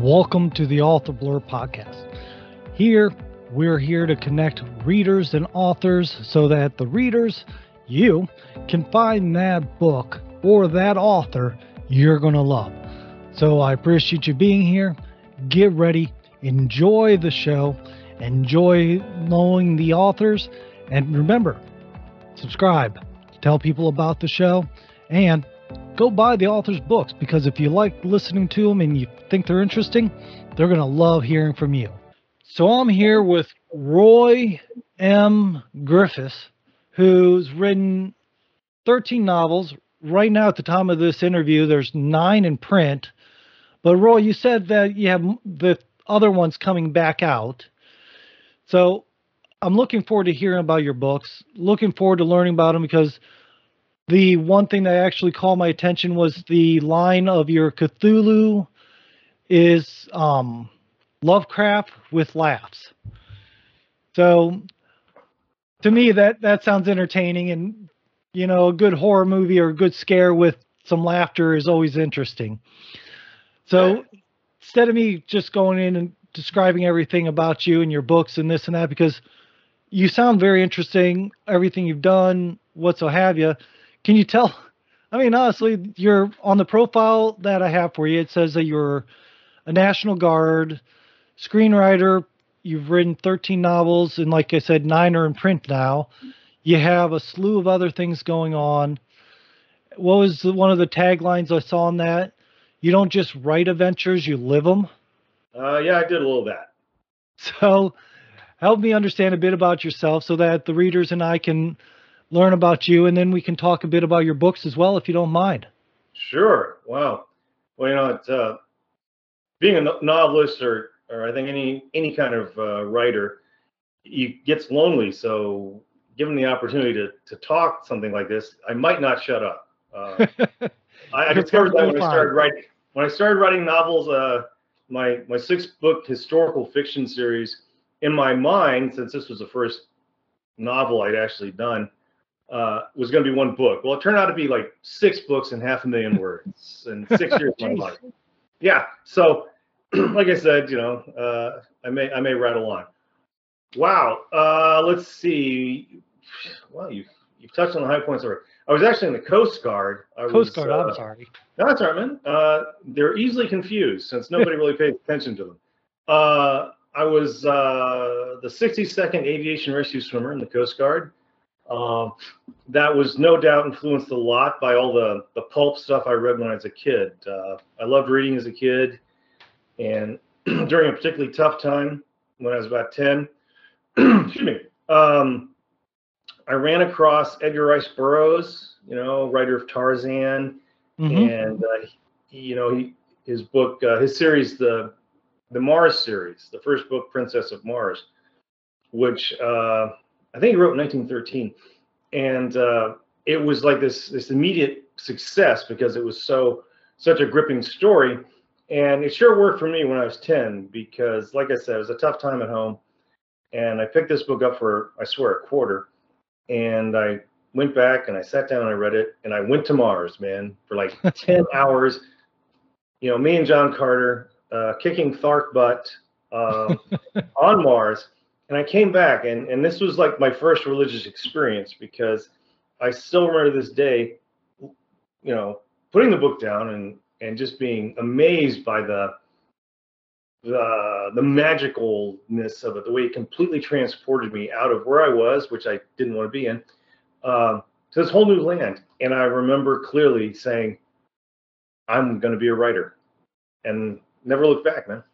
Welcome to the Author Blurb podcast. Here, we're here to connect readers and authors so that the readers, you, can find that book or that author you're going to love. So I appreciate you being here. Get ready, enjoy the show, enjoy knowing the authors, and remember, subscribe, tell people about the show, and go buy the author's books because if you like listening to them and you think they're interesting, they're going to love hearing from you. So I'm here with Roy M. Griffis, who's written 13 novels. Right now, at the time of this interview, there's nine in print. But Roy, you said that you have the other ones coming back out. So I'm looking forward to hearing about your books. Looking forward to learning about them because the one thing that actually caught my attention was the line of your Cthulhu is um, Lovecraft with laughs. So to me that that sounds entertaining and you know a good horror movie or a good scare with some laughter is always interesting. So instead of me just going in and describing everything about you and your books and this and that because you sound very interesting everything you've done what so have you can you tell? I mean honestly you're on the profile that i have for you it says that you're a national guard screenwriter. You've written 13 novels and like i said nine are in print now. You have a slew of other things going on. What was the, one of the taglines i saw on that? You don't just write adventures you live them uh, yeah i did a little of that. So help me understand a bit about yourself so that the readers and i can learn about you and then we can talk a bit about your books as well if you don't mind sure wow well you know it's uh, being a novelist or or I think any any kind of uh, writer, you gets lonely. So given the opportunity to to talk something like this, I might not shut up. Uh, I, I discovered that when I started writing when I started writing novels. Uh, my my six book historical fiction series in my mind, since this was the first novel I'd actually done, uh, was going to be one book. Well, it turned out to be like six books and half a million words in six years of my life. Yeah. So like I said, you know, uh, I may I may rattle on. Wow. Uh, let's see. Well, you've you've touched on the high points already. I was actually in the Coast Guard. I Coast was, Guard. Uh, I'm sorry. No, that's right, man. Uh, they're easily confused since nobody really pays attention to them. Uh, I was uh, the 62nd Aviation Rescue Swimmer in the Coast Guard. Um, that was no doubt influenced a lot by all the the pulp stuff I read when I was a kid. Uh, I loved reading as a kid. And during a particularly tough time when I was about 10, excuse me, um, I ran across Edgar Rice Burroughs, you know, writer of Tarzan, mm-hmm. and uh, he, you know, he his book, uh, his series, the the Mars series, the first book, Princess of Mars, which uh, I think he wrote in 1913, and uh, it was like this this immediate success because it was so such a gripping story and it sure worked for me when I was 10 because, like I said, it was a tough time at home. And I picked this book up for, I swear, a quarter. And I went back and I sat down and I read it. And I went to Mars, man, for like 10 hours. You know, me and John Carter uh, kicking Thark butt uh, on Mars. And I came back, and, and this was like my first religious experience because I still remember this day, you know, putting the book down and and just being amazed by the the the magicalness of it, the way it completely transported me out of where I was, which I didn't want to be in, uh, to this whole new land. And I remember clearly saying, "I'm going to be a writer," and never looked back, man.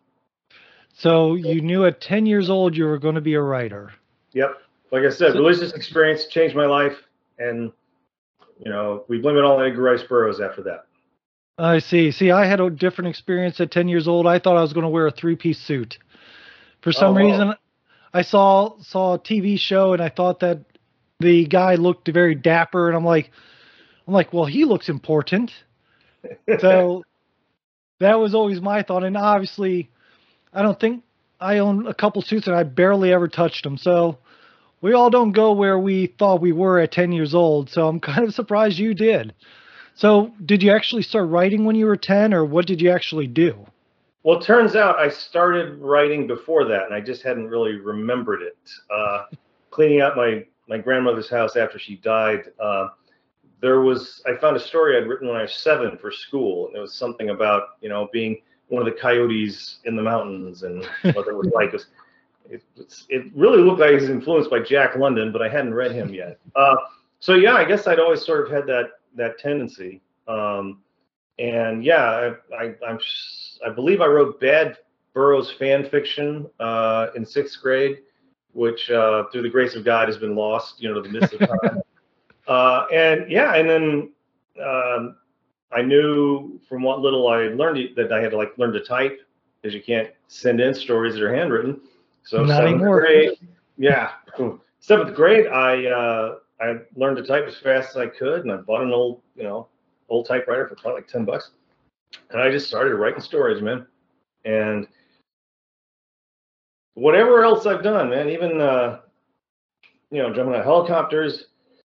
So you knew at 10 years old you were going to be a writer. Yep. Like I said, so, religious experience changed my life, and you know we blame it all on Edgar Rice Burroughs after that. I see. See, I had a different experience at 10 years old. I thought I was going to wear a three-piece suit. For some oh, reason, I saw saw a TV show and I thought that the guy looked very dapper and I'm like I'm like, "Well, he looks important." so that was always my thought and obviously I don't think I own a couple suits and I barely ever touched them. So we all don't go where we thought we were at 10 years old. So I'm kind of surprised you did. So, did you actually start writing when you were 10, or what did you actually do? Well, it turns out I started writing before that, and I just hadn't really remembered it. Uh, cleaning out my my grandmother's house after she died, uh, there was I found a story I'd written when I was seven for school, and it was something about you know being one of the coyotes in the mountains and what it was like. It, was, it, it really looked like he was influenced by Jack London, but I hadn't read him yet. Uh, so yeah, I guess I'd always sort of had that that tendency. Um, and yeah, I, I, I'm I believe I wrote Bad Burroughs fan fiction uh, in sixth grade, which uh, through the grace of God has been lost, you know, to the mist of time. uh, and yeah, and then um, I knew from what little I learned that I had to like learn to type because you can't send in stories that are handwritten. So Not seventh anymore. grade, yeah, seventh grade, I uh, I learned to type as fast as I could, and I bought an old, you know, old typewriter for probably like ten bucks and I just started writing stories, man. And whatever else I've done, man, even uh, you know, jumping out helicopters.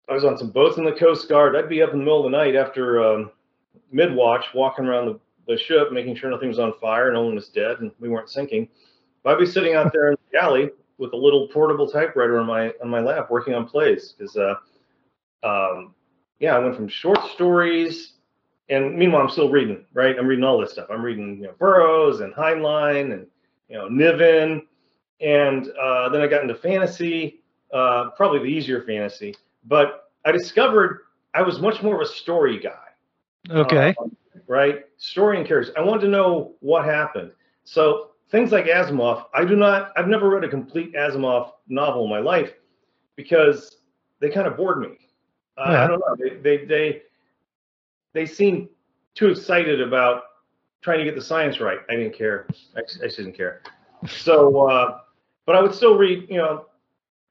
I was on some boats in the Coast Guard. I'd be up in the middle of the night after um, mid watch, walking around the, the ship, making sure nothing was on fire, no one was dead, and we weren't sinking. But I'd be sitting out there in the galley with a little portable typewriter on my on my lap, working on plays. Because, uh, um, yeah, I went from short stories and meanwhile, I'm still reading, right? I'm reading all this stuff. I'm reading, you know, Burroughs and Heinlein and you know Niven, and uh, then I got into fantasy, uh, probably the easier fantasy. But I discovered I was much more of a story guy. Okay. Uh, right, story and characters. I wanted to know what happened. So things like Asimov, I do not. I've never read a complete Asimov novel in my life because they kind of bored me. Uh, Yeah. I don't know. They they they they seemed too excited about trying to get the science right. I didn't care. I, just- I didn't care. So, uh, but I would still read, you know,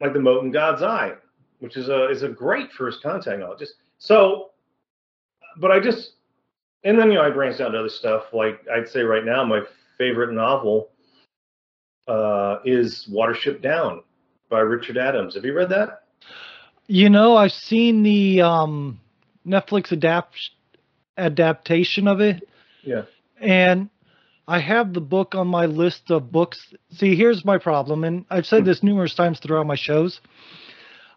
like the Mote in God's Eye, which is a is a great first contact novel. Just so, but I just and then you know I branched out to other stuff. Like I'd say right now, my favorite novel uh, is Watership Down by Richard Adams. Have you read that? You know, I've seen the um, Netflix adapt adaptation of it, Yeah. and I have the book on my list of books. See, here's my problem, and I've said this numerous times throughout my shows.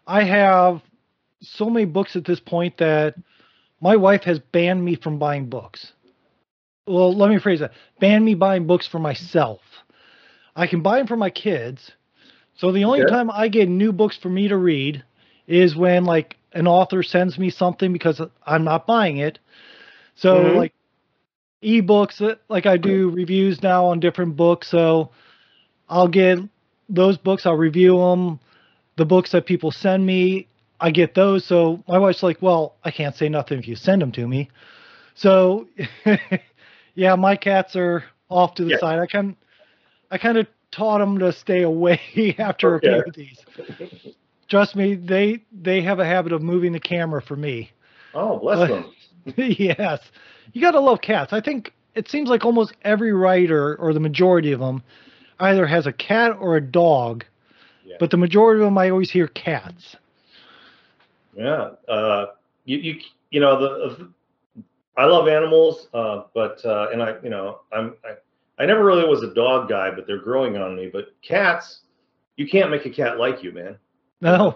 I have so many books at this point that my wife has banned me from buying books. Well, let me phrase that: banned me buying books for myself. I can buy them for my kids. So the only Okay. time I get new books for me to read is when like an author sends me something because I'm not buying it. So Mhm. like ebooks, uh, like I do reviews now on different books. So I'll get those books, I'll review them. The books that people send me, I get those. So my wife's like, well, I can't say nothing if you send them to me. So yeah, my cats are off to the Yeah. side. I can, I kind of taught them to stay away after a few of these. Trust me, they they have a habit of moving the camera for me. Oh, bless them. yes, you gotta love cats. I think it seems like almost every writer or the majority of them either has a cat or a dog, Yeah. but the majority of them I always hear cats. Yeah. Uh, you, you, you know, the, I love animals, uh, but, uh, and I, you know, I'm, I, I never really was a dog guy, but they're growing on me. But cats, you can't make a cat like you, man. No,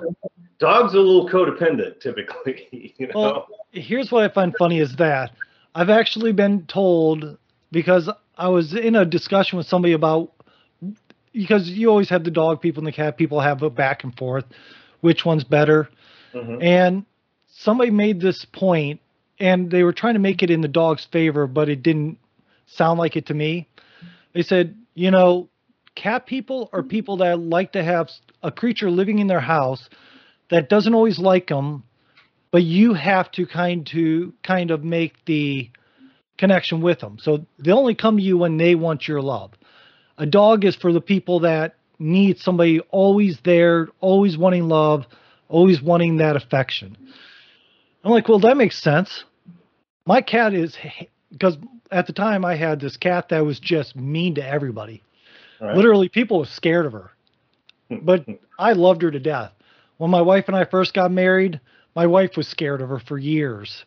Dogs are a little codependent typically, you know. Well, here's what I find funny is that I've actually been told because I was in a discussion with somebody about because you always have the dog people and the cat people have a back and forth, which one's better. Mhm. And somebody made this point, and they were trying to make it in the dog's favor, but it didn't sound like it to me. They said, you know, cat people are people that like to have a creature living in their house that doesn't always like them, but you have to kind to kind of make the connection with them. So they only come to you when they want your love. A dog is for the people that need somebody always there, always wanting love, always wanting that affection. I'm like, well, that makes sense. My cat is because at the time I had this cat that was just mean to everybody. Right. Literally, people were scared of her. But I loved her to death. When my wife and I first got married, my wife was scared of her for years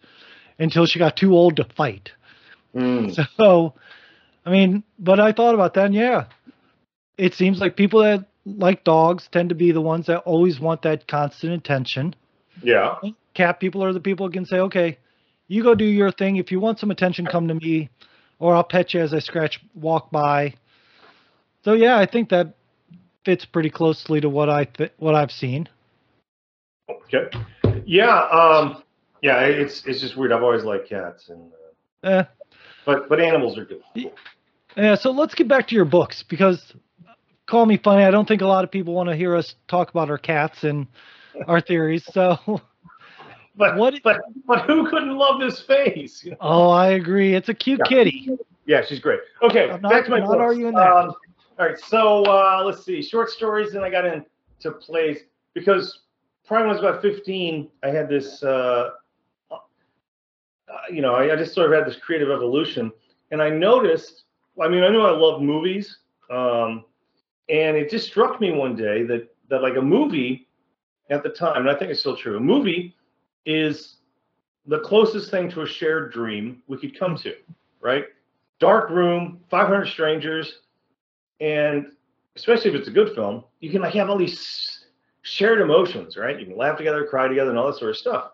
until she got too old to fight. Mm. So I mean, but I thought about that. And yeah, it seems like people that like dogs tend to be the ones that always want that constant attention. Yeah. Cat people are the people who can say, okay, you go do your thing. If you want some attention, come to me, or I'll pet you as I scratch, walk by. So yeah, I think that fits pretty closely to what I th- what I've seen. Okay. Yeah. Um, yeah. It's it's just weird. I've always liked cats, and uh, Eh, but but animals are good. yeah. So let's get back to your books because, call me funny, I don't think a lot of people want to hear us talk about our cats and our theories. So, But What- but but who couldn't love this face? you know? oh, I agree. It's a cute Yeah. kitty. Yeah, she's great. Okay, I'm not- back to my not books. arguing that. Um, all right, so uh, let's see, short stories. Then I got into plays because probably when I was about 15, I had this, uh, uh, you know, I, I just sort of had this creative evolution, and I noticed. I mean, I knew I loved movies, um, and it just struck me one day that that like a movie at the time, and I think it's still true. A movie is the closest thing to a shared dream we could come to, right? dark room, 500 strangers, and especially if it's a good film, you can like have all these shared emotions, right? You can laugh together, cry together, and all that sort of stuff.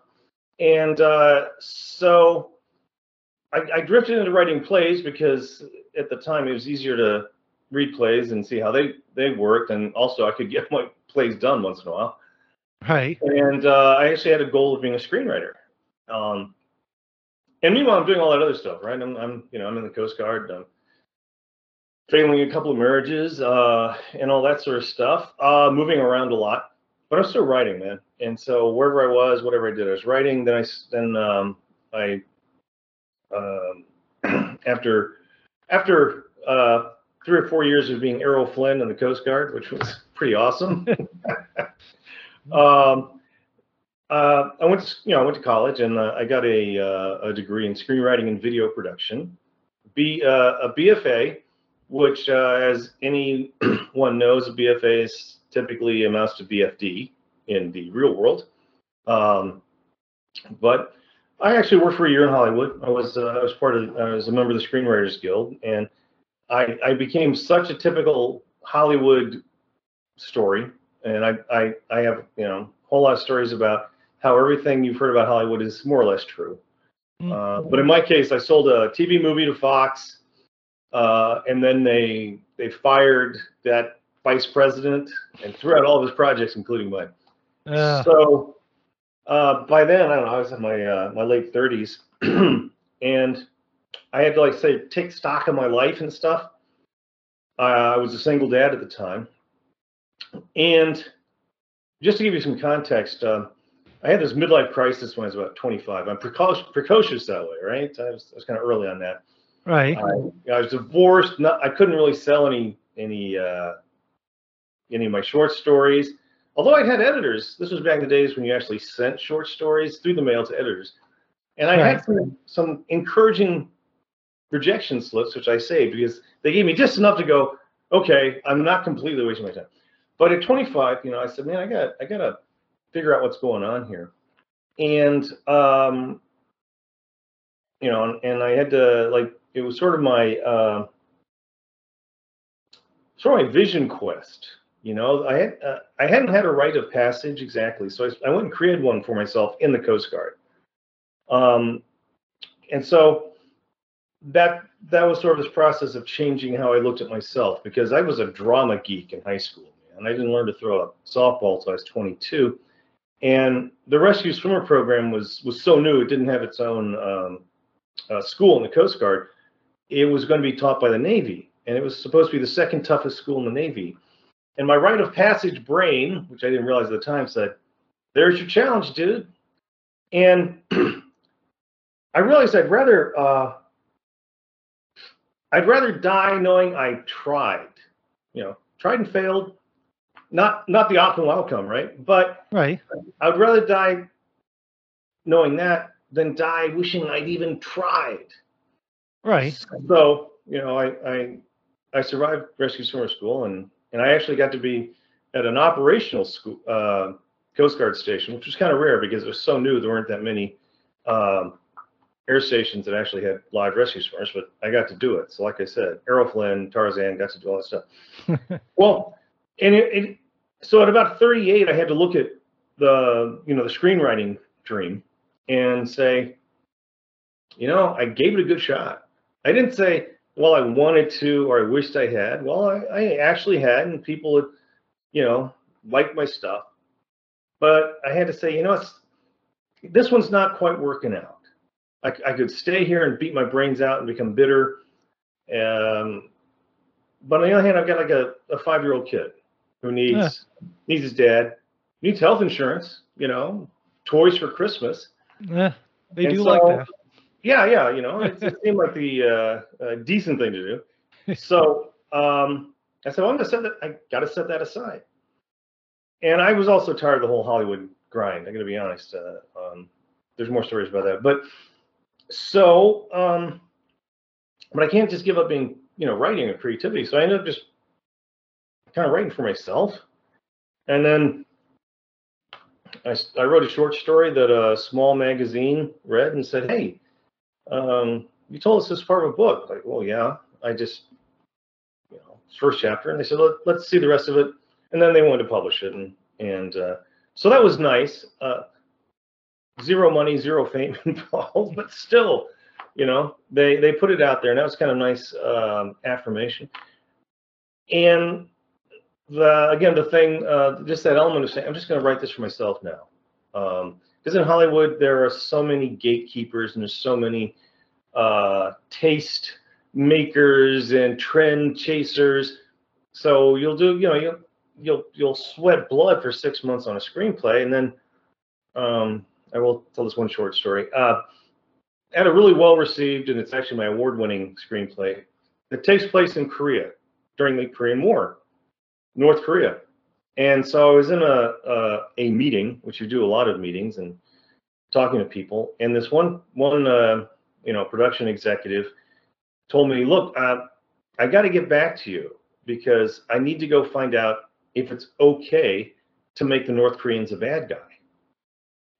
And uh, so I, I drifted into writing plays because at the time it was easier to read plays and see how they they worked, and also I could get my plays done once in a while. Right. And uh, I actually had a goal of being a screenwriter. Um, and meanwhile, I'm doing all that other stuff, right? I'm, I'm you know, I'm in the Coast Guard. I'm failing a couple of marriages uh, and all that sort of stuff. Uh, moving around a lot, but I'm still writing, man. And so wherever I was, whatever I did, I was writing. Then I then um, I um, after after uh, three or four years of being Errol Flynn in the Coast Guard, which was pretty awesome. um, uh, I went, to, you know, I went to college and uh, I got a, uh, a degree in screenwriting and video production, B, uh, a BFA, which, uh, as anyone knows, a BFA is typically amounts to BFD in the real world. Um, but I actually worked for a year in Hollywood. I was uh, I was part of I was a member of the Screenwriters Guild, and I I became such a typical Hollywood story, and I I I have you know a whole lot of stories about how everything you've heard about Hollywood is more or less true. Mm. Uh, but in my case, I sold a TV movie to Fox, uh, and then they they fired that vice president and threw out all of his projects, including mine. Yeah. So uh, by then, I don't know, I was in my uh, my late 30s, and I had to like say take stock of my life and stuff. Uh, I was a single dad at the time, and just to give you some context, um, I had this midlife crisis when I was about 25. I'm precocious, precocious that way, right? I was, I was kind of early on that. Right. I, I was divorced. Not, I couldn't really sell any any uh, any of my short stories. Although I had editors. This was back in the days when you actually sent short stories through the mail to editors, and I Right. had some, some encouraging rejection slips, which I saved because they gave me just enough to go. Okay, I'm not completely wasting my time. But at 25, you know, I said, man, I got I got to figure out what's going on here, and um, you know, and, and I had to like it was sort of my uh, sort of my vision quest. You know, I had uh, I hadn't had a rite of passage exactly, so I, I went and created one for myself in the Coast Guard. Um, and so that that was sort of this process of changing how I looked at myself because I was a drama geek in high school, and I didn't learn to throw a softball until I was 22, and the rescue swimmer program was was so new; it didn't have its own um, uh, school in the Coast Guard. It was going to be taught by the Navy, and it was supposed to be the second toughest school in the Navy. And my rite of passage brain, which I didn't realize at the time, said, "There's your challenge, dude." And I realized I'd rather uh, I'd rather die knowing I tried. You know, tried and failed. Not not the optimal outcome, right? But Right. I'd rather die knowing that than die wishing I'd even tried. Right. So, you know, I I, I survived rescue swimmer school and and I actually got to be at an operational school uh, Coast Guard station, which was kind of rare because it was so new. There weren't that many um, air stations that actually had live rescue swimmers, but I got to do it. So, like I said, Errol Flynn, Tarzan, got to do all that stuff. well, and it, it, so at about 38, I had to look at the you know the screenwriting dream and say, you know, I gave it a good shot. I didn't say, well, I wanted to or I wished I had. Well, I, I actually had, and people would, you know, like my stuff. But I had to say, you know, it's, this one's not quite working out. I, I could stay here and beat my brains out and become bitter. Um, but on the other hand, I've got like a, a five year old kid who needs yeah. needs his dad, needs health insurance, you know, toys for Christmas. Yeah, they and do so, like that. Yeah, yeah, you know, it, it seemed like the uh, uh, decent thing to do. So um, I said, well, I'm gonna set that. I got to set that aside. And I was also tired of the whole Hollywood grind. I'm gonna be honest. Uh, um, there's more stories about that, but so, um, but I can't just give up being, you know, writing or creativity. So I ended up just kind of writing for myself. And then I, I wrote a short story that a small magazine read and said, Hey, um, you told us this part of a book. Like, well, yeah, I just, you know, first chapter. And they said, Let, us see the rest of it. And then they wanted to publish it. And, and uh, so that was nice. Uh, zero money, zero fame involved, but still, you know, they they put it out there, and that was kind of nice um, affirmation. And the again, the thing, uh, just that element of saying, I'm just going to write this for myself now, because um, in Hollywood there are so many gatekeepers and there's so many uh, taste makers and trend chasers. So you'll do, you know, you'll you'll you'll sweat blood for six months on a screenplay, and then um, I will tell this one short story. Uh, had a really well received, and it's actually my award winning screenplay. It takes place in Korea during the Korean War, North Korea. And so I was in a, a, a meeting, which you do a lot of meetings and talking to people. And this one, one, uh, you know, production executive told me, look, uh, I got to get back to you because I need to go find out if it's okay to make the North Koreans a bad guy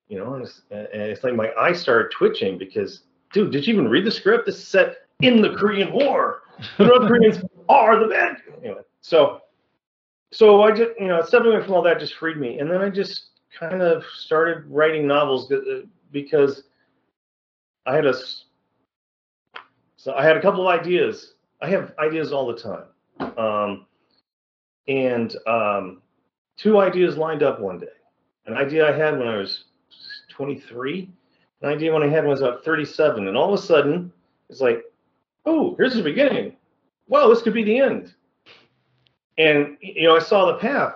you know, and it's, and it's like my eyes started twitching because, dude, did you even read the script? This is set in the Korean War. The North Koreans are the bad. Anyway, so, so I just, you know, stepping away from all that just freed me, and then I just kind of started writing novels uh, because I had a, so I had a couple of ideas. I have ideas all the time, um, and um, two ideas lined up one day. An idea I had when I was 23. An idea when I had when I was about 37. And all of a sudden, it's like, oh, here's the beginning. Wow, this could be the end. And, you know, I saw the path.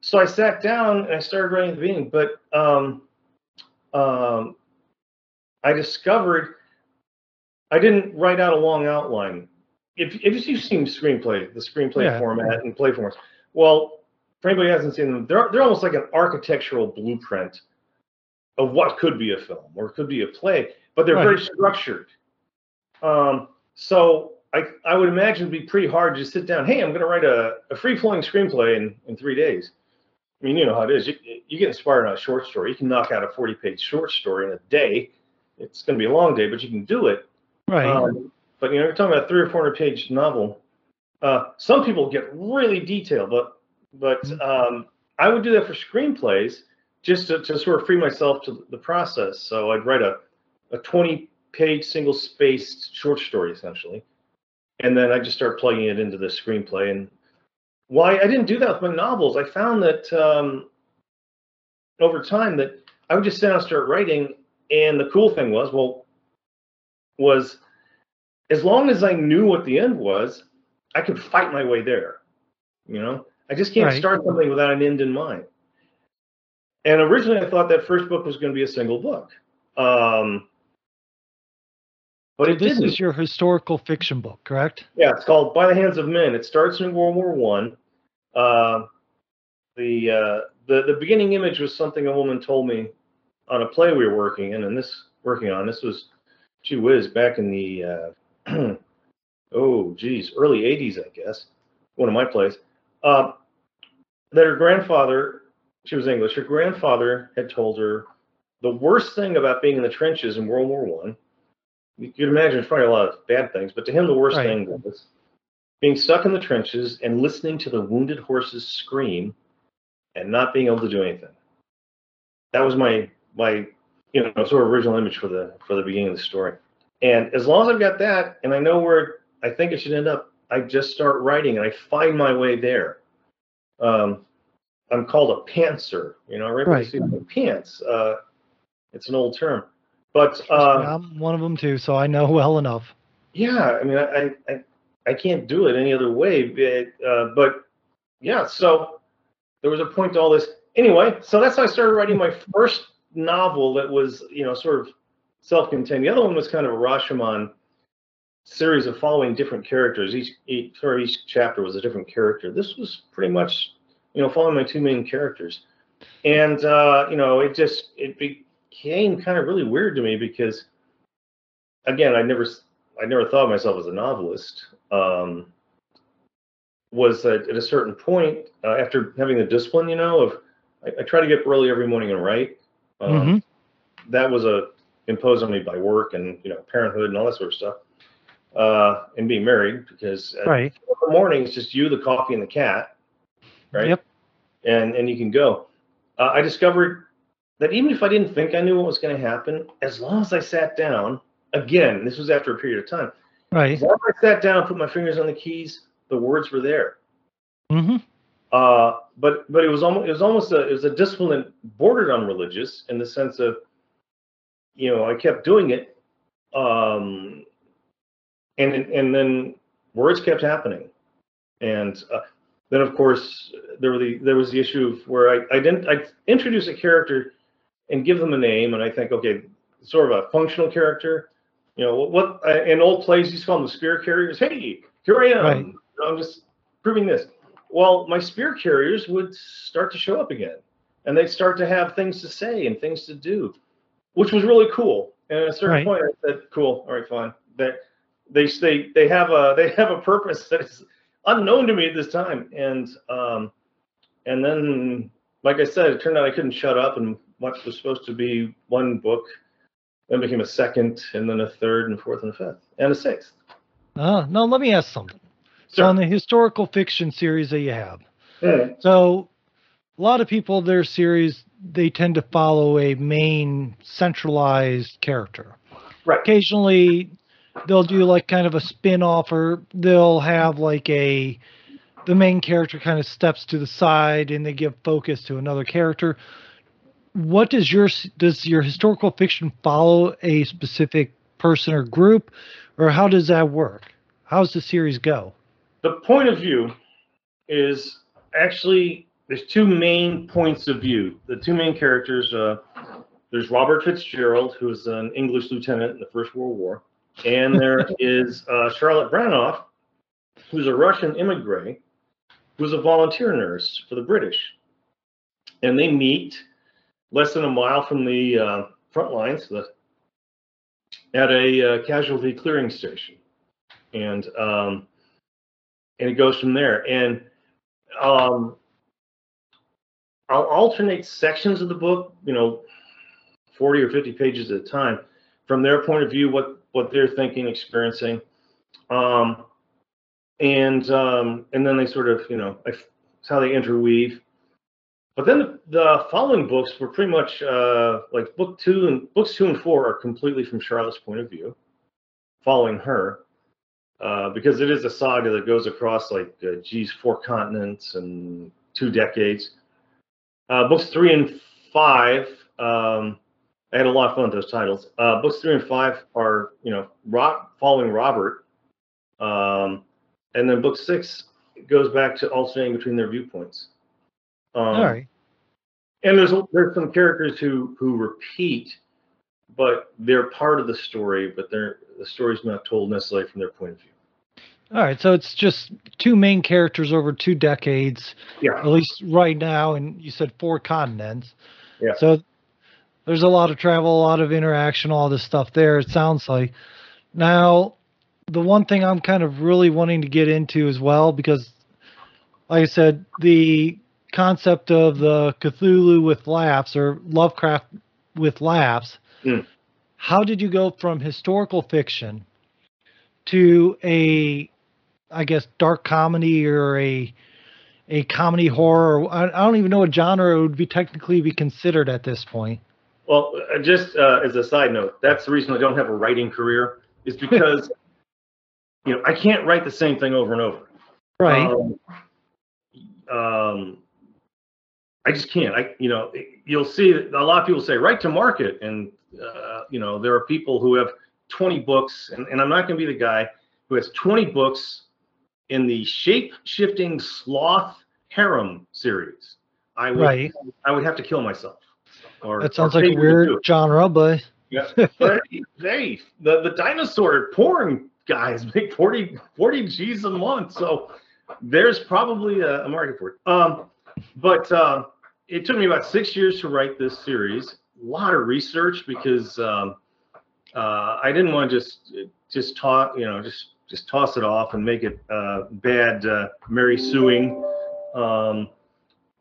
So I sat down and I started writing the beginning. But um, um, I discovered I didn't write out a long outline. If, if you've seen screenplay, the screenplay yeah. format and play formats, well, for anybody who hasn't seen them, they're, they're almost like an architectural blueprint of what could be a film or could be a play, but they're right. very structured. Um, so I, I would imagine it'd be pretty hard to sit down. Hey, I'm going to write a, a free flowing screenplay in, in three days. I mean, you know how it is. You, you get inspired on a short story. You can knock out a 40 page short story in a day. It's going to be a long day, but you can do it. Right. Um, but you know, you're talking about a three or 400 page novel. Uh, some people get really detailed, but but mm-hmm. um, I would do that for screenplays just to, to sort of free myself to the process. So I'd write a, a 20 page single spaced short story essentially. And then I just start plugging it into the screenplay. And why I didn't do that with my novels, I found that um, over time that I would just sit down and start writing. And the cool thing was, well, was as long as I knew what the end was, I could fight my way there. You know, I just can't right. start something without an end in mind. And originally, I thought that first book was going to be a single book. Um, but so this didn't. is your historical fiction book, correct? Yeah, it's called By the Hands of Men. It starts in World War One. Uh, the uh, the the beginning image was something a woman told me on a play we were working in, and this working on this was, gee whiz, back in the uh, oh geez, early '80s, I guess, one of my plays. Uh, that her grandfather she was English. Her grandfather had told her the worst thing about being in the trenches in World War One you could imagine there's probably a lot of bad things, but to him the worst Right. thing was being stuck in the trenches and listening to the wounded horses scream and not being able to do anything. That was my my you know sort of original image for the for the beginning of the story. And as long as I've got that and I know where I think it should end up, I just start writing and I find my way there. Um, I'm called a pantser, you know, right? Right. Pants. Uh, it's an old term, but uh, I'm one of them too, so I know well enough. yeah, I mean, I, I, I can't do it any other way. But, uh, but yeah, so there was a point to all this. Anyway, so that's how I started writing my first novel that was, you know, sort of self-contained. The other one was kind of a Rashomon series of following different characters. Each, each sort of each chapter was a different character. This was pretty much, you know, following my two main characters. And uh, you know, it just it became kind of really weird to me because again, I never I never thought of myself as a novelist. Um, was that at a certain point, uh, after having the discipline, you know, of I, I try to get up early every morning and write. Um, Mhm. That was a imposed on me by work and you know parenthood and all that sort of stuff, uh, and being married because Right. in the morning it's just you, the coffee, and the cat, right? Yep. And and you can go. Uh, I discovered that even if I didn't think I knew what was going to happen, as long as I sat down, again, this was after a period of time. Right. As long as I sat down, put my fingers on the keys, the words were there. Mm-hmm. Uh, but but it was almost it was almost a it was a discipline that bordered on religious in the sense of, you know, I kept doing it, um, and and then words kept happening, and uh, then of course there were the there was the issue of where I I didn't I introduce a character and give them a name, and I think okay, sort of a functional character, you know what, what uh, in old plays you used to call them the spear carriers. Hey, here I am. Right. I'm just proving this. Well, my spear carriers would start to show up again, and they'd start to have things to say and things to do, which was really cool. And at a certain Right. point, I said, "Cool, all right, fine." That they they they have a they have a purpose that is unknown to me at this time, and um, and then like I said, it turned out I couldn't shut up, and what was supposed to be one book then became a second, and then a third, and fourth, and a fifth, and a sixth. Uh, now let me ask something. So Sure. on the historical fiction series that you have, Mm. so a lot of people their series they tend to follow a main centralized character. Right. Occasionally they'll do like kind of a spin-off or they'll have like a the main character kind of steps to the side and they give focus to another character. What does your does your historical fiction follow a specific person or group or how does that work? How does the series go? The point of view is actually there's two main points of view. The two main characters. Uh, there's Robert Fitzgerald, who's an English lieutenant in the First World War, and there is uh, Charlotte Branoff, who's a Russian immigrant, who's a volunteer nurse for the British. And they meet less than a mile from the uh, front lines the, at a uh, casualty clearing station, and um, and it goes from there. And um, I'll alternate sections of the book, you know, 40 or 50 pages at a time, from their point of view, what what they're thinking, experiencing, um, and um, and then they sort of, you know, it's how they interweave. But then the, the following books were pretty much uh, like book two and books two and four are completely from Charlotte's point of view, following her, uh, because it is a saga that goes across like, uh, geez, four continents and two decades. Uh, books three and five, um, I had a lot of fun with those titles. Uh, books three and five are, you know, Ro- following Robert, um, and then book six goes back to alternating between their viewpoints. Um, All right. and there's there's some characters who who repeat, but they're part of the story, but they're the story's not told necessarily from their point of view. All right, so it's just two main characters over two decades, Yeah. at least right now, and you said four continents. Yeah. So there's a lot of travel, a lot of interaction, all this stuff there. It sounds like. Now, the one thing I'm kind of really wanting to get into as well, because, like I said, the concept of the Cthulhu with laughs or Lovecraft with laughs. Mm. how did you go from historical fiction to a, I guess, dark comedy or a a comedy horror? I, I don't even know what genre it would be technically be considered at this point. Well, uh, just uh, as a side note, that's the reason I don't have a writing career is because you know I can't write the same thing over and over. Right. Um, um, I just can't. I you know you'll see that a lot of people say write to market, and uh, you know there are people who have 20 books, and, and I'm not going to be the guy who has 20 books in the shape shifting sloth harem series. I would Right. I would have to kill myself. Or that sounds like a pay me to do weird genre, but Yeah. but hey, the, the dinosaur porn guys make 40, 40 G's a month. So there's probably a, a market for it. Um, but uh, it took me about six years to write this series. A lot of research because um, uh, I didn't want to just just talk, you know, just just toss it off and make it uh, bad uh, Mary suing. Um,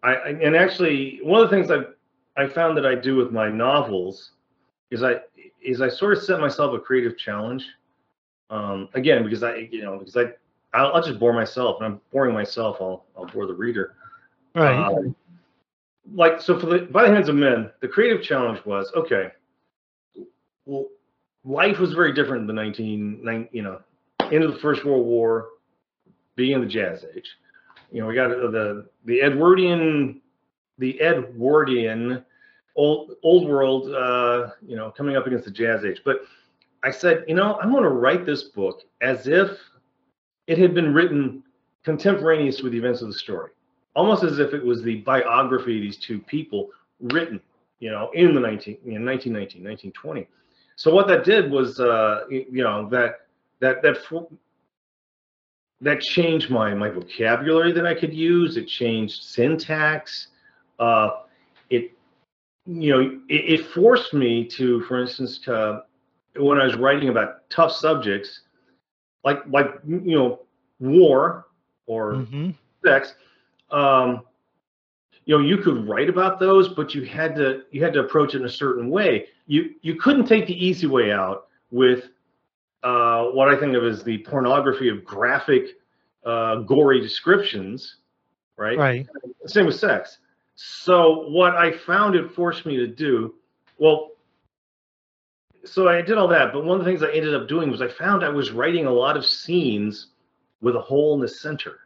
I, I and actually one of the things I I found that I do with my novels is I is I sort of set myself a creative challenge. Um, again, because I you know because I I'll, I'll just bore myself, and I'm boring myself. I'll I'll bore the reader. right. Um, like so for the by the hands of men, the creative challenge was okay. Well, life was very different in the 19, nine- you know, end of the First World War, beginning of the Jazz Age. You know, we got the the Edwardian, the Edwardian, old old world, uh, you know, coming up against the Jazz Age. But I said, you know, I'm going to write this book as if it had been written contemporaneous with the events of the story almost as if it was the biography of these two people written, you know, in the 19, you know, 1919, 1920. So what that did was, uh, you know, that that that that changed my my vocabulary that I could use. It changed syntax. Uh, it, you know, it, it forced me to, for instance, to when I was writing about tough subjects, like like you know, war or hmm sex um you know you could write about those but you had to you had to approach it in a certain way. You you couldn't take the easy way out with uh what i think of as the pornography of graphic uh gory descriptions right? Right. same with sex so what i found it forced me to do well so i did all that but one of the things i ended up doing was i found i was writing a lot of scenes with a hole in the center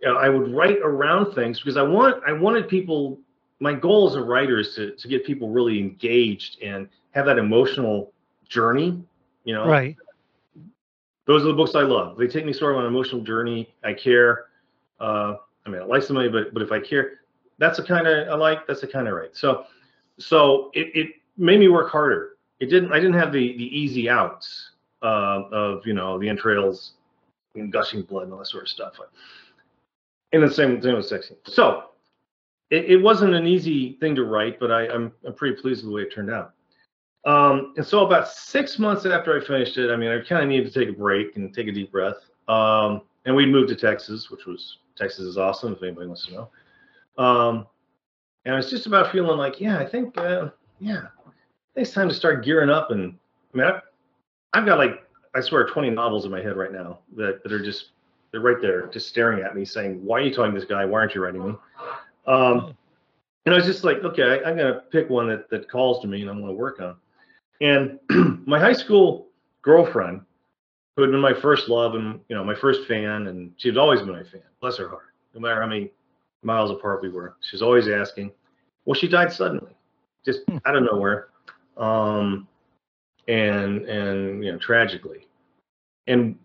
you know, I would write around things because I want I wanted people. My goal as a writer is to to get people really engaged and have that emotional journey. You know, Right. those are the books I love. They take me sort of on an emotional journey. I care. Uh, I mean, I like somebody, but but if I care, that's the kind of I like. That's the kind of right. So so it, it made me work harder. It didn't. I didn't have the the easy outs uh, of you know the entrails and gushing blood and all that sort of stuff. And the same thing with sexy. So it, it wasn't an easy thing to write, but I, I'm I'm pretty pleased with the way it turned out. Um, and so about six months after I finished it, I mean, I kind of needed to take a break and take a deep breath. Um, and we moved to Texas, which was Texas is awesome if anybody wants to know. Um, and I was just about feeling like, yeah, I think, uh, yeah, I think it's time to start gearing up. And I mean, I, I've got like, I swear, 20 novels in my head right now that, that are just, they're right there, just staring at me, saying, "Why are you talking to this guy? Why aren't you writing me?" Um, and I was just like, "Okay, I, I'm gonna pick one that that calls to me, and I'm gonna work on." And my high school girlfriend, who had been my first love and you know my first fan, and she'd always been my fan. Bless her heart. No matter how many miles apart we were, she's always asking. Well, she died suddenly, just Hmm. out of nowhere, um, and and you know tragically. And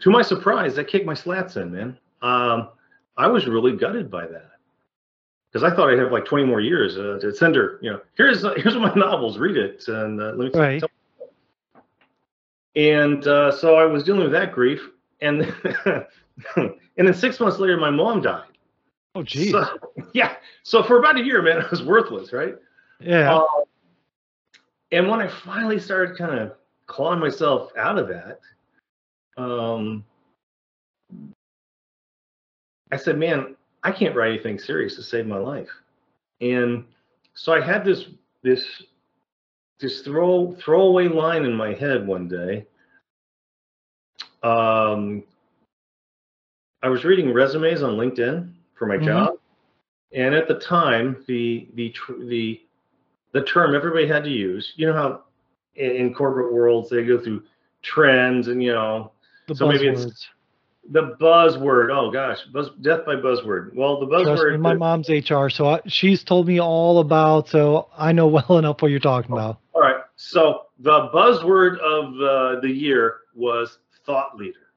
to my surprise, that kicked my slats in, man. Um, I was really gutted by that because I thought I'd have like 20 more years uh, to send her. You know, here's uh, here's my novels, read it, and uh, let me Right. tell and uh, so I was dealing with that grief, and and then six months later, my mom died. Oh, geez. So, yeah. So for about a year, man, it was worthless, right? yeah. Uh, and when I finally started kind of clawing myself out of that, um, I said, "Man, I can't write anything serious to save my life." And so I had this this this throw throwaway line in my head one day. Um, I was reading resumes on LinkedIn for my Mhm. job, and at the time, the the the the term everybody had to use. You know how in, in corporate worlds they go through trends, and you know The So maybe it's- the buzzword. Oh gosh, buzz, death by buzzword. Well, the Trust me, buzzword. my that- mom's HR, so I, she's told me all about. So I know well enough what you're talking about. all right. So the buzzword of uh, the year was thought leader.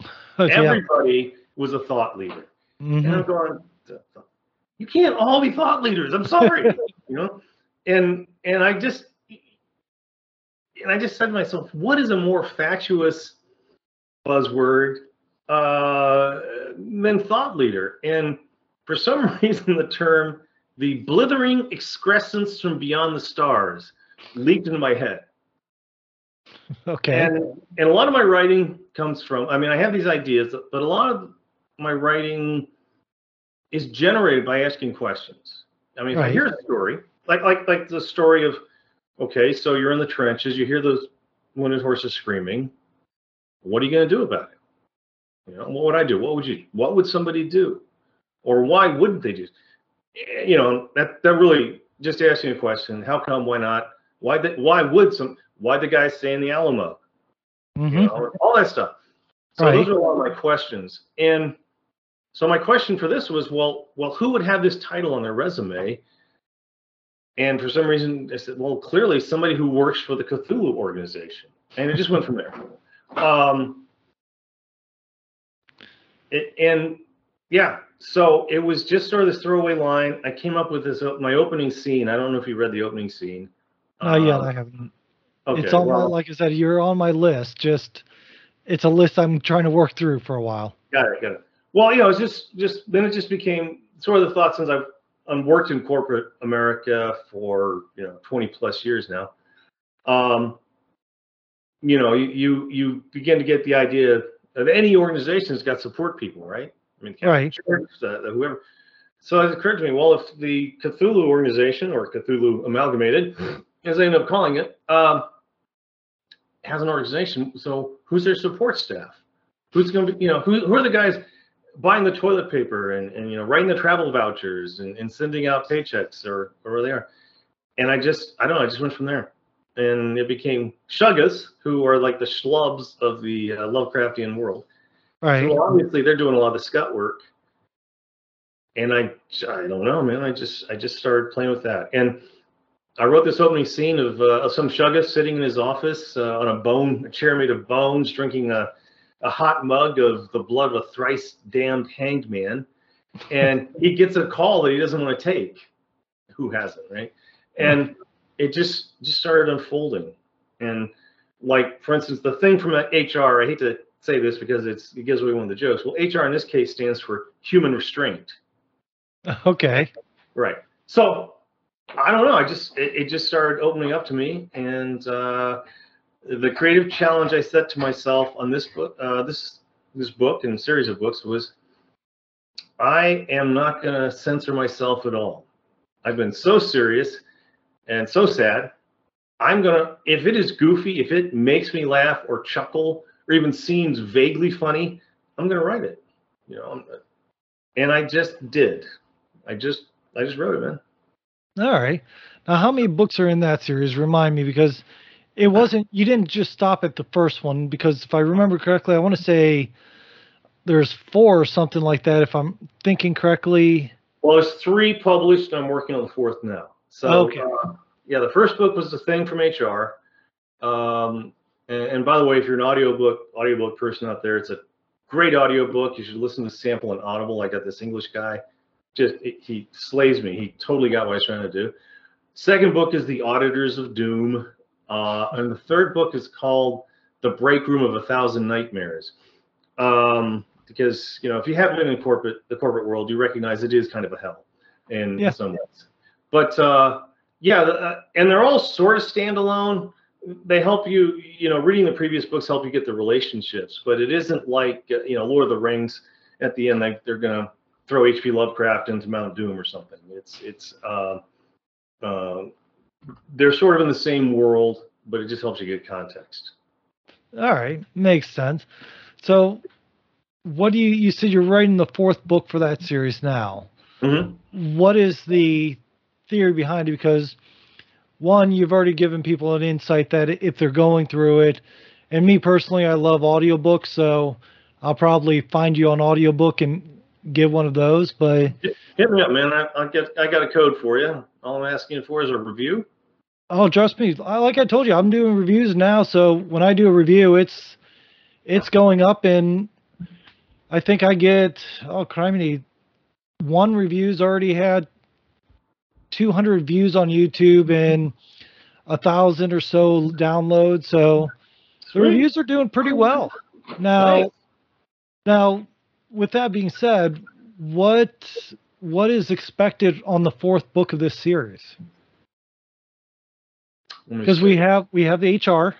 yeah. Everybody was a thought leader. And Mhm. I'm going, you can't all be thought leaders. I'm sorry, you know. And and I just and I just said to myself, what is a more fatuous buzzword uh, than thought leader? And for some reason, the term "the blithering excrescence from beyond the stars" leaped into my head. Okay. And and a lot of my writing comes from. I mean, I have these ideas, but a lot of my writing is generated by asking questions. I mean, if I hear a story, like like like the story of, okay, so you're in the trenches, you hear those wounded horses screaming. What are you going to do about it? You know, what would I do? What would you? What would somebody do? Or why wouldn't they do? Eh, You know, that that really just asking a question. How come? Why not? Why? The, why would some? Why the guy stay in the Alamo? you Mhm. know, all that stuff. So Right. those are a lot of my questions. And so my question for this was, well, well, who would have this title on their resume? And for some reason, I said, well, clearly somebody who works for the Cthulhu organization. And it just went from there. Um, it, and yeah, so it was just sort of this throwaway line. I came up with this my opening scene. I don't know if you read the opening scene. Oh yeah, Um, I haven't. okay, it's on my, well- like I said, you're on my list. Just it's a list I'm trying to work through for a while. Got it. Got it. Well, you know, it's just just then it just became sort of the thought since I've I've worked in corporate America for you know 20 plus years now. Um, you know, you you, begin to get the idea of any organization has got support people, right? I mean, Right. Church, the, the whoever. So it occurred to me, well, if the Cthulhu organization or Cthulhu Amalgamated, as they end up calling it, um, has an organization, so who's their support staff? Who's going to be, you know, who, who are the guys buying the toilet paper and, and you know, writing the travel vouchers and, and sending out paychecks or, or where they are? And I just, I don't know, I just went from there. And it became Shuggas, who are like the schlubs of the uh, Lovecraftian world. Right. So obviously they're doing a lot of the scut work. And I, I don't know, man. I just, I just started playing with that. And I wrote this opening scene of, uh, of some Shugga sitting in his office uh, on a bone, a chair made of bones, drinking a, a hot mug of the blood of a thrice damned hanged man. And he gets a call that he doesn't want to take. Who hasn't, right? And it just just started unfolding. And like, for instance, the thing from HR, I hate to say this because it's it gives away one of the jokes. Well, HR in this case stands for human restraint. Okay. Right. So I don't know. I just it, it just started opening up to me, and uh, the creative challenge I set to myself on this book, uh, this this book and series of books was, I am not going to censor myself at all. I've been so serious and so sad. I'm gonna if it is goofy, if it makes me laugh or chuckle or even seems vaguely funny, I'm gonna write it. You know, and I just did. I just I just wrote it, man. All right. Now, how many books are in that series? Remind me because it wasn't. You didn't just stop at the first one because if I remember correctly, I want to say there's four or something like that. If I'm thinking correctly. Well, there's three published, and I'm working on the fourth now. So Okay. uh, yeah, the first book was the thing from HR. Um, and, and by the way, if you're an audiobook audiobook person out there, it's a great audiobook. You should listen to sample and audible. I got this English guy. Just he slays me. He totally got what I was trying to do. Second book is The Auditors of Doom. Uh, and the third book is called The Break Room of a Thousand Nightmares. Um, because you know, if you have been in corporate the corporate world, you recognize it is kind of a hell in Yeah. some ways. But uh, yeah, the, uh, and they're all sort of standalone. They help you, you know, reading the previous books help you get the relationships, but it isn't like uh, you know, Lord of the Rings. At the end, like they're gonna throw H.P. Lovecraft into Mount Doom or something. It's it's uh, uh, they're sort of in the same world, but it just helps you get context. All right, makes sense. So, what do you you said you're writing the fourth book for that series now? Mm-hmm. What is the theory behind it? Because one, you've already given people an insight that if they're going through it, and me personally, I love audiobooks, so I'll probably find you on audiobook and get one of those. But hit me up, man. I, I get I got a code for you. All I'm asking for is a review. Oh, trust me. Like I told you, I'm doing reviews now. So when I do a review, it's it's going up, and I think I get oh, criminy, one review's already had 200 views on YouTube and a thousand or so downloads. So the reviews are doing pretty well. Now, nice. now with that being said, what what is expected on the fourth book of this series? Because we have we have the HR,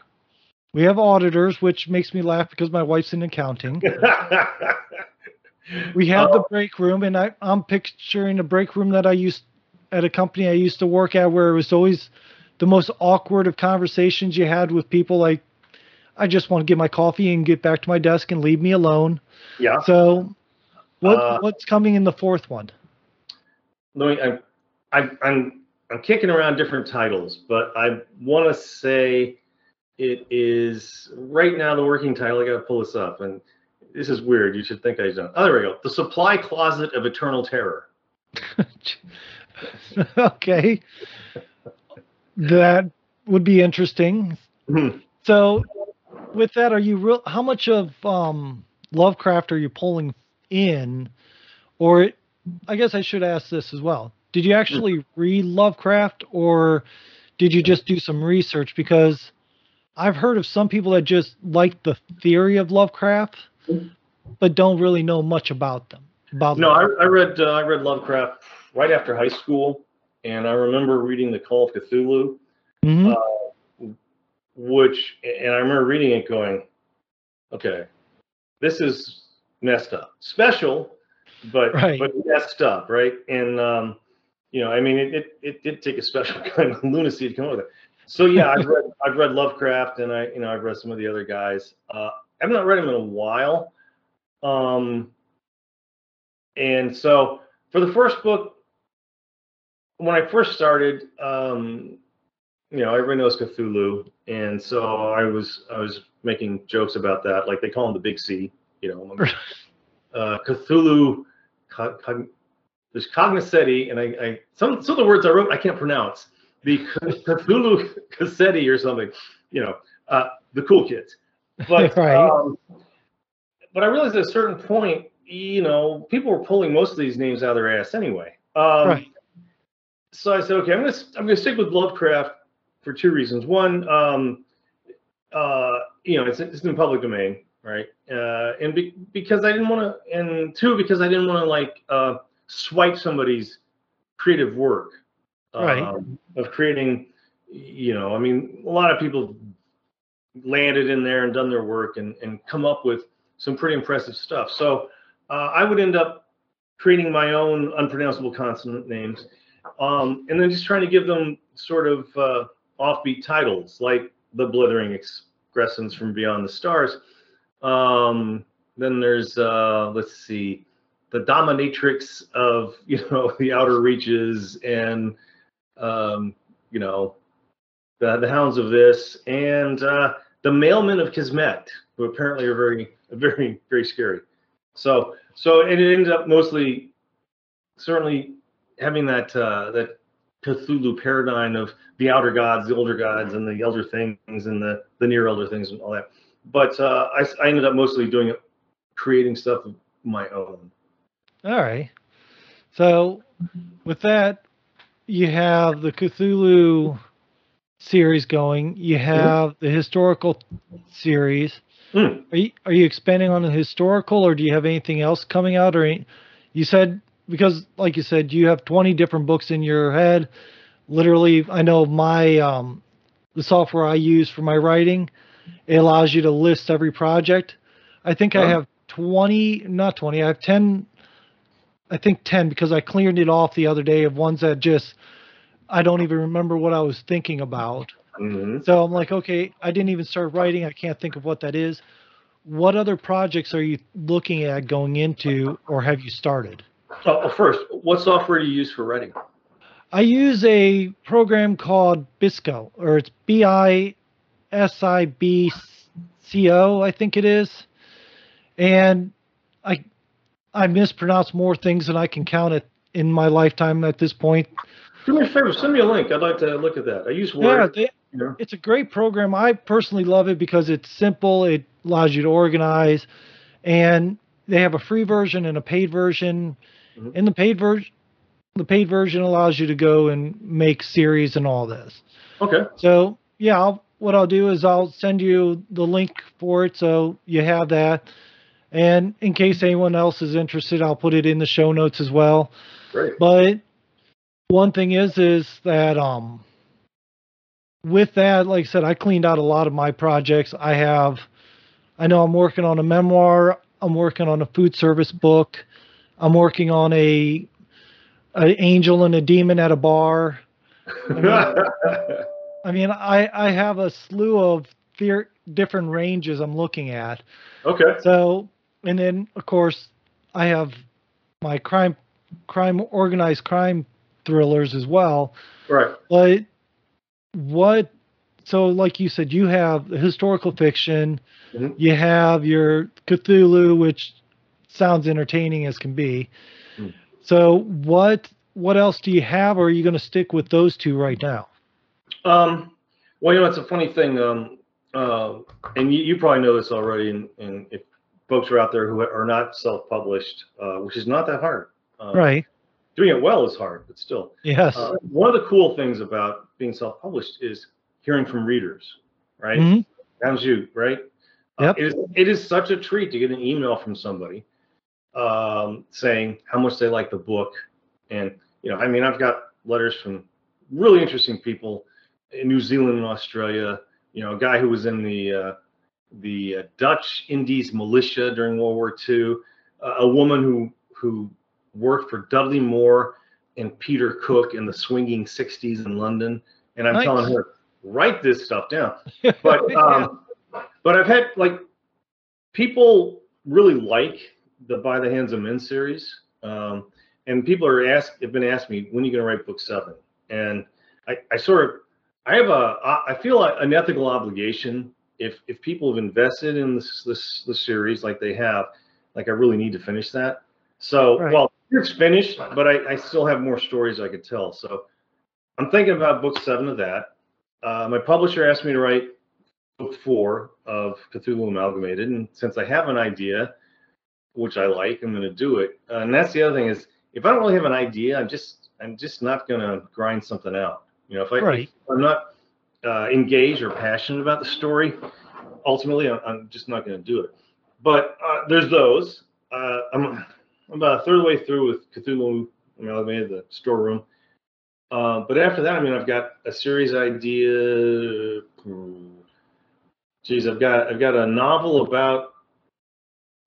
we have auditors, which makes me laugh because my wife's in accounting. we have the break room, and I, I'm picturing a break room that I used at a company I used to work at, where it was always the most awkward of conversations you had with people like, I just want to get my coffee and get back to my desk and leave me alone. Yeah. So, what uh, what's coming in the fourth one? Let me. I, I, I'm I'm kicking around different titles, but I want to say it is right now the working title. I got to pull this up, and this is weird. You should think I don't. Oh, there we go. The Supply Closet of Eternal Terror. okay, that would be interesting. Mm-hmm. So, with that, are you real? How much of um, Lovecraft are you pulling in, or I guess I should ask this as well. Did you actually read Lovecraft or did you just do some research? Because I've heard of some people that just like the theory of Lovecraft, but don't really know much about them. About no, I, I, read uh, I read Lovecraft right after high school, and I remember reading the Call of Cthulhu, mm-hmm. uh, which and I remember reading it going, okay, this is messed up, special, but right. but messed up, right? And um, you know, I mean, it, it, it did take a special kind of lunacy to come up with it. So yeah, I've read I've read Lovecraft and I you know I've read some of the other guys. Uh, I've not read them in a while, um, and so for the first book, when I first started, um, you know, everybody knows Cthulhu, and so I was I was making jokes about that, like they call him the Big C, you know, uh, Cthulhu there's cognoscenti, and I, I some some of the words I wrote I can't pronounce. The Cthulhu Cassetti or something, you know, uh, the cool kids. But right. um, but I realized at a certain point, you know, people were pulling most of these names out of their ass anyway. Um, right. So I said, okay, I'm gonna I'm gonna stick with Lovecraft for two reasons. One, um, uh, you know, it's it's in public domain, right? Uh, and be, because I didn't want to, and two, because I didn't want to like uh, swipe somebody's creative work right. Um, of creating you know i mean a lot of people landed in there and done their work and, and come up with some pretty impressive stuff so uh, i would end up creating my own unpronounceable consonant names um, and then just trying to give them sort of uh, offbeat titles like the blithering excrescence from beyond the stars um, then there's uh, let's see the dominatrix of you know the outer reaches and um, you know the the hounds of this and uh, the mailmen of Kismet, who apparently are very very very scary. So so it ended up mostly certainly having that uh, that Cthulhu paradigm of the outer gods, the older gods, and the elder things, and the the near elder things, and all that. But uh, I, I ended up mostly doing it, creating stuff of my own. All right. So with that, you have the Cthulhu series going. You mm-hmm. have the historical series. Mm. Are you are you expanding on the historical, or do you have anything else coming out? Or any, you said because, like you said, you have twenty different books in your head. Literally, I know my um, the software I use for my writing. It allows you to list every project. I think I have twenty, not twenty. I have ten I think 10 because I cleared it off the other day of ones that just I don't even remember what I was thinking about. hmm So I'm like, okay, I didn't even start writing. I can't think of what that is. What other projects are you looking at going into, or have you started? Oh, first, what software do you use for writing? I use a program called Bisco, or it's B I S I B C O, I think it is. And I I mispronounce more things than I can count it in my lifetime at this point. Do me a favor, send me a link. I'd like to look at that. I use Yeah, Word. they, you know. it's a great program. I personally love it because it's simple. It allows you to organize, and they have a free version and a paid version. Mhm. In the paid version, the paid version allows you to go and make series and all this. Okay. So yeah, I'll, what I'll do is I'll send you the link for it so you have that. And in case anyone else is interested, I'll put it in the show notes as well. Great. But one thing is, is that um, with that, like I said, I cleaned out a lot of my projects. I have, I know I'm working on a memoir. I'm working on a food service book. I'm working on a, an angel and a demon at a bar. I mean, I I have a slew of theor- different ranges I'm looking at. okay. So, and then of course, I have my crime, crime, organized crime thrillers as well. Right. But what? So, like you said, you have historical fiction. Mhm. You have your Cthulhu, which sounds entertaining as can be. Mm. So, what what else do you have, or are you going to stick with those two right now? Um, well, you know, it's a funny thing. Um, uh, and you, you probably know this already. And, and if folks are out there who are not self-published, uh, which is not that hard. Uh, Right. Doing it well is hard, but still. Yes. Uh, one of the cool things about being self-published is hearing from readers, right? Mhm. That was you, right? Uh, Yep. it, is, it is such a treat to get an email from somebody um, saying how much they like the book. And, you know, I mean, I've got letters from really interesting people in New Zealand and Australia. You know, a guy who was in the uh, the uh, Dutch Indies militia during World War II, uh, a woman who who worked for Dudley Moore and Peter Cook in the swinging 60s in London. And I'm Nice. telling her, write this stuff down but um, but I've had like people really like the By the Hands of Men series, um, and people are asked have been asking me when are you going to write book seven, and I, I sort of I have a I feel like an ethical obligation if if people have invested in this this the series like they have, like I really need to finish that. So Right. well, it's finished, but I, I still have more stories I could tell. So I'm thinking about book seven of that. Uh, my publisher asked me to write book four of Cthulhu Amalgamated, and since I have an idea, which I like, I'm going to do it. Uh, and that's the other thing is, if I don't really have an idea, I'm just I'm just not going to grind something out. You know, if I Right. if I'm not uh, engaged or passionate about the story, ultimately I'm, I'm just not going to do it. But uh, there's those. Uh, I'm, I'm about a third of the way through with Cthulhu Amalgamated, the storeroom. Uh, but after that, I mean, I've got a series idea. Geez, I've got I've got a novel about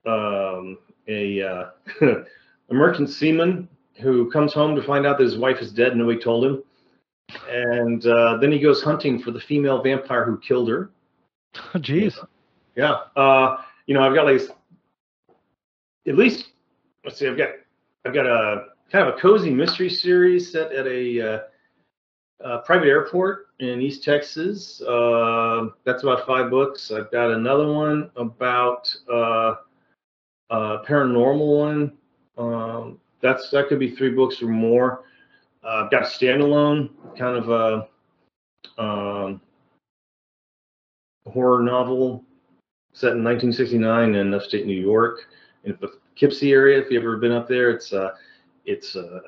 um, a uh, a merchant seaman who comes home to find out that his wife is dead and nobody told him, and uh, then he goes hunting for the female vampire who killed her. Jeez. Yeah, uh, you know, I've got like at least let's see, I've got I've got a kind of a cozy mystery series set at a, uh, uh private airport in East Texas. Uh, that's about five books. I've got another one about uh, paranormal one. Um, that's that could be three books or more. Uh, I've got a standalone kind of a um, horror novel set in 1969 in upstate New York in the Poughkeepsie area. If you've ever been up there, it's uh, it's uh,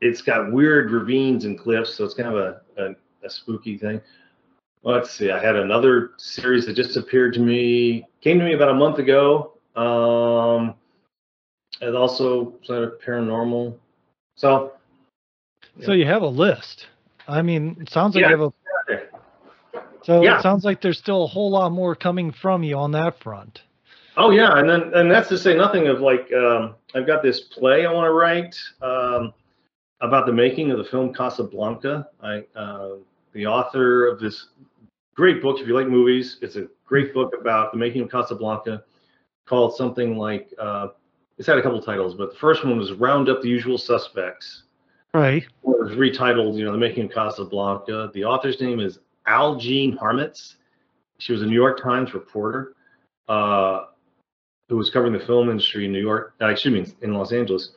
it's got weird ravines and cliffs, so it's kind of a, a, a spooky thing. Let's see. I had another series that just appeared to me, came to me about a month ago. Um, and also sort of paranormal. So So you have a list. I mean, it sounds like Yeah. you have a. So Yeah. it sounds like there's still a whole lot more coming from you on that front. Oh yeah, and then and that's to say nothing of like um, I've got this play I want to write. Um, about the making of the film Casablanca. I, uh, the author of this great book, if you like movies, it's a great book about the making of Casablanca called something like, uh, it's had a couple titles, but the first one was Round Up the Usual Suspects. Right. It was retitled, you know, The Making of Casablanca. The author's name is Aljean Harmetz. She was a New York Times reporter uh, who was covering the film industry in New York, uh, excuse me, in Los Angeles.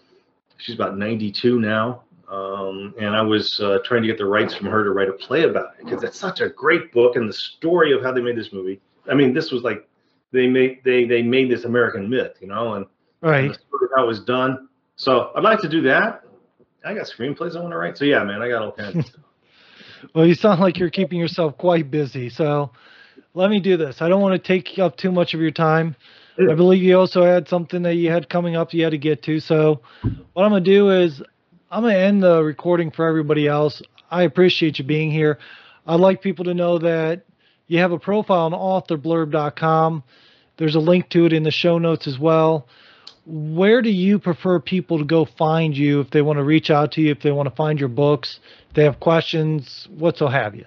She's about 92 now. Um, and I was uh, trying to get the rights from her to write a play about it because it's such a great book and the story of how they made this movie. I mean, this was like they made they they made this American myth, you know, and, Right. and the how it was done. So I'd like to do that. I got screenplays I want to write. So yeah, man, I got all kinds of stuff. Well, you sound like you're keeping yourself quite busy. So let me do this. I don't want to take up too much of your time. I believe you also had something that you had coming up you had to get to. So what I'm going to do is I'm going to end the recording for everybody else. I appreciate you being here. I'd like people to know that you have a profile on authorblurb.com. There's a link to it in the show notes as well. Where do you prefer people to go find you if they want to reach out to you, if they want to find your books, if they have questions, what so have you?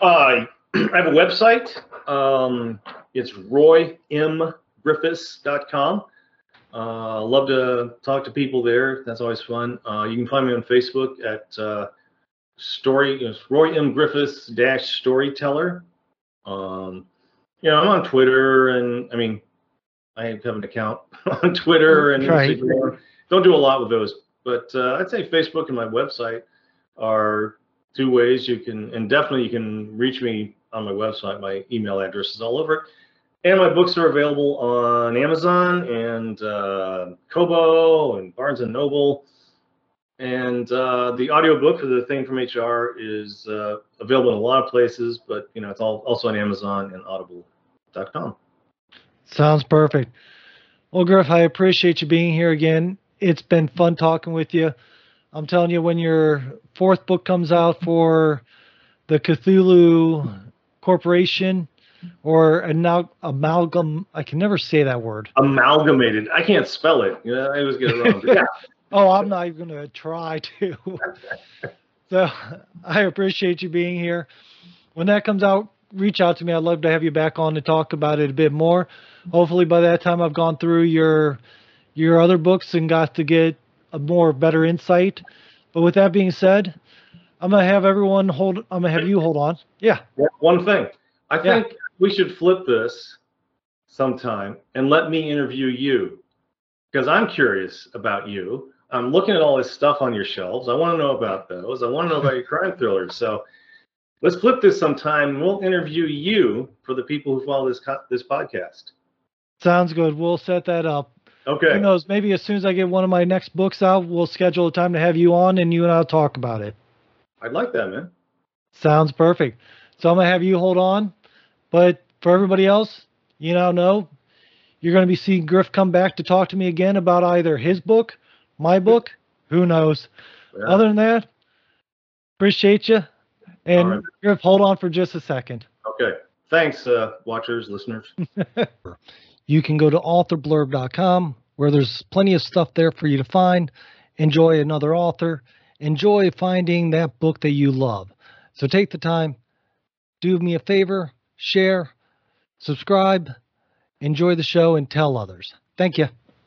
Uh, I have a website. Um, it's roymgriffis.com. Uh, love to talk to people there. That's always fun. Uh, you can find me on Facebook at uh, story Roy M Griffis dash Storyteller. Um, know, I'm on Twitter, and I mean, I have an account on Twitter and Right. Instagram. Don't do a lot with those, but uh, I'd say Facebook and my website are two ways you can, and definitely you can reach me on my website. My email address is all over it. And my books are available on Amazon and uh, Kobo and Barnes and Noble. And uh, the audiobook for the thing from HR is uh, available in a lot of places, but you know it's all also on Amazon and Audible.com. Sounds perfect. Well, Griff, I appreciate you being here again. It's been fun talking with you. I'm telling you, when your fourth book comes out for the Cthulhu Corporation or an amalgam, I can never say that word. Amalgamated. I can't spell it. You know, I always get it wrong. Yeah, Oh, I'm not even going to try to. so I appreciate you being here. When that comes out, reach out to me. I'd love to have you back on to talk about it a bit more. Hopefully, by that time, I've gone through your your other books and got to get a more better insight. But with that being said, I'm gonna have everyone hold. I'm gonna have you hold on. Yeah, one thing. I Yeah. think we should flip this sometime and let me interview you because I'm curious about you. I'm looking at all this stuff on your shelves. I want to know about those. I want to know about your crime thrillers. So let's flip this sometime we'll interview you for the people who follow this co- this podcast. sounds good. We'll set that up. Okay. Who knows? Maybe as soon as I get one of my next books out, we'll schedule a time to have you on and you and I'll talk about it. I'd like that, man. Sounds perfect. So I'm gonna have you hold on, but for everybody else, you now know you're gonna be seeing Griff come back to talk to me again about either his book, my book, who knows. Yeah. Other than that, appreciate you. And right. Griff, hold on for just a second. Okay. Thanks, uh, watchers, listeners. You can go to authorblurb.com where there's plenty of stuff there for you to find. Enjoy another author. Enjoy finding that book that you love. So take the time, do me a favor, share, subscribe, enjoy the show, and tell others. Thank you.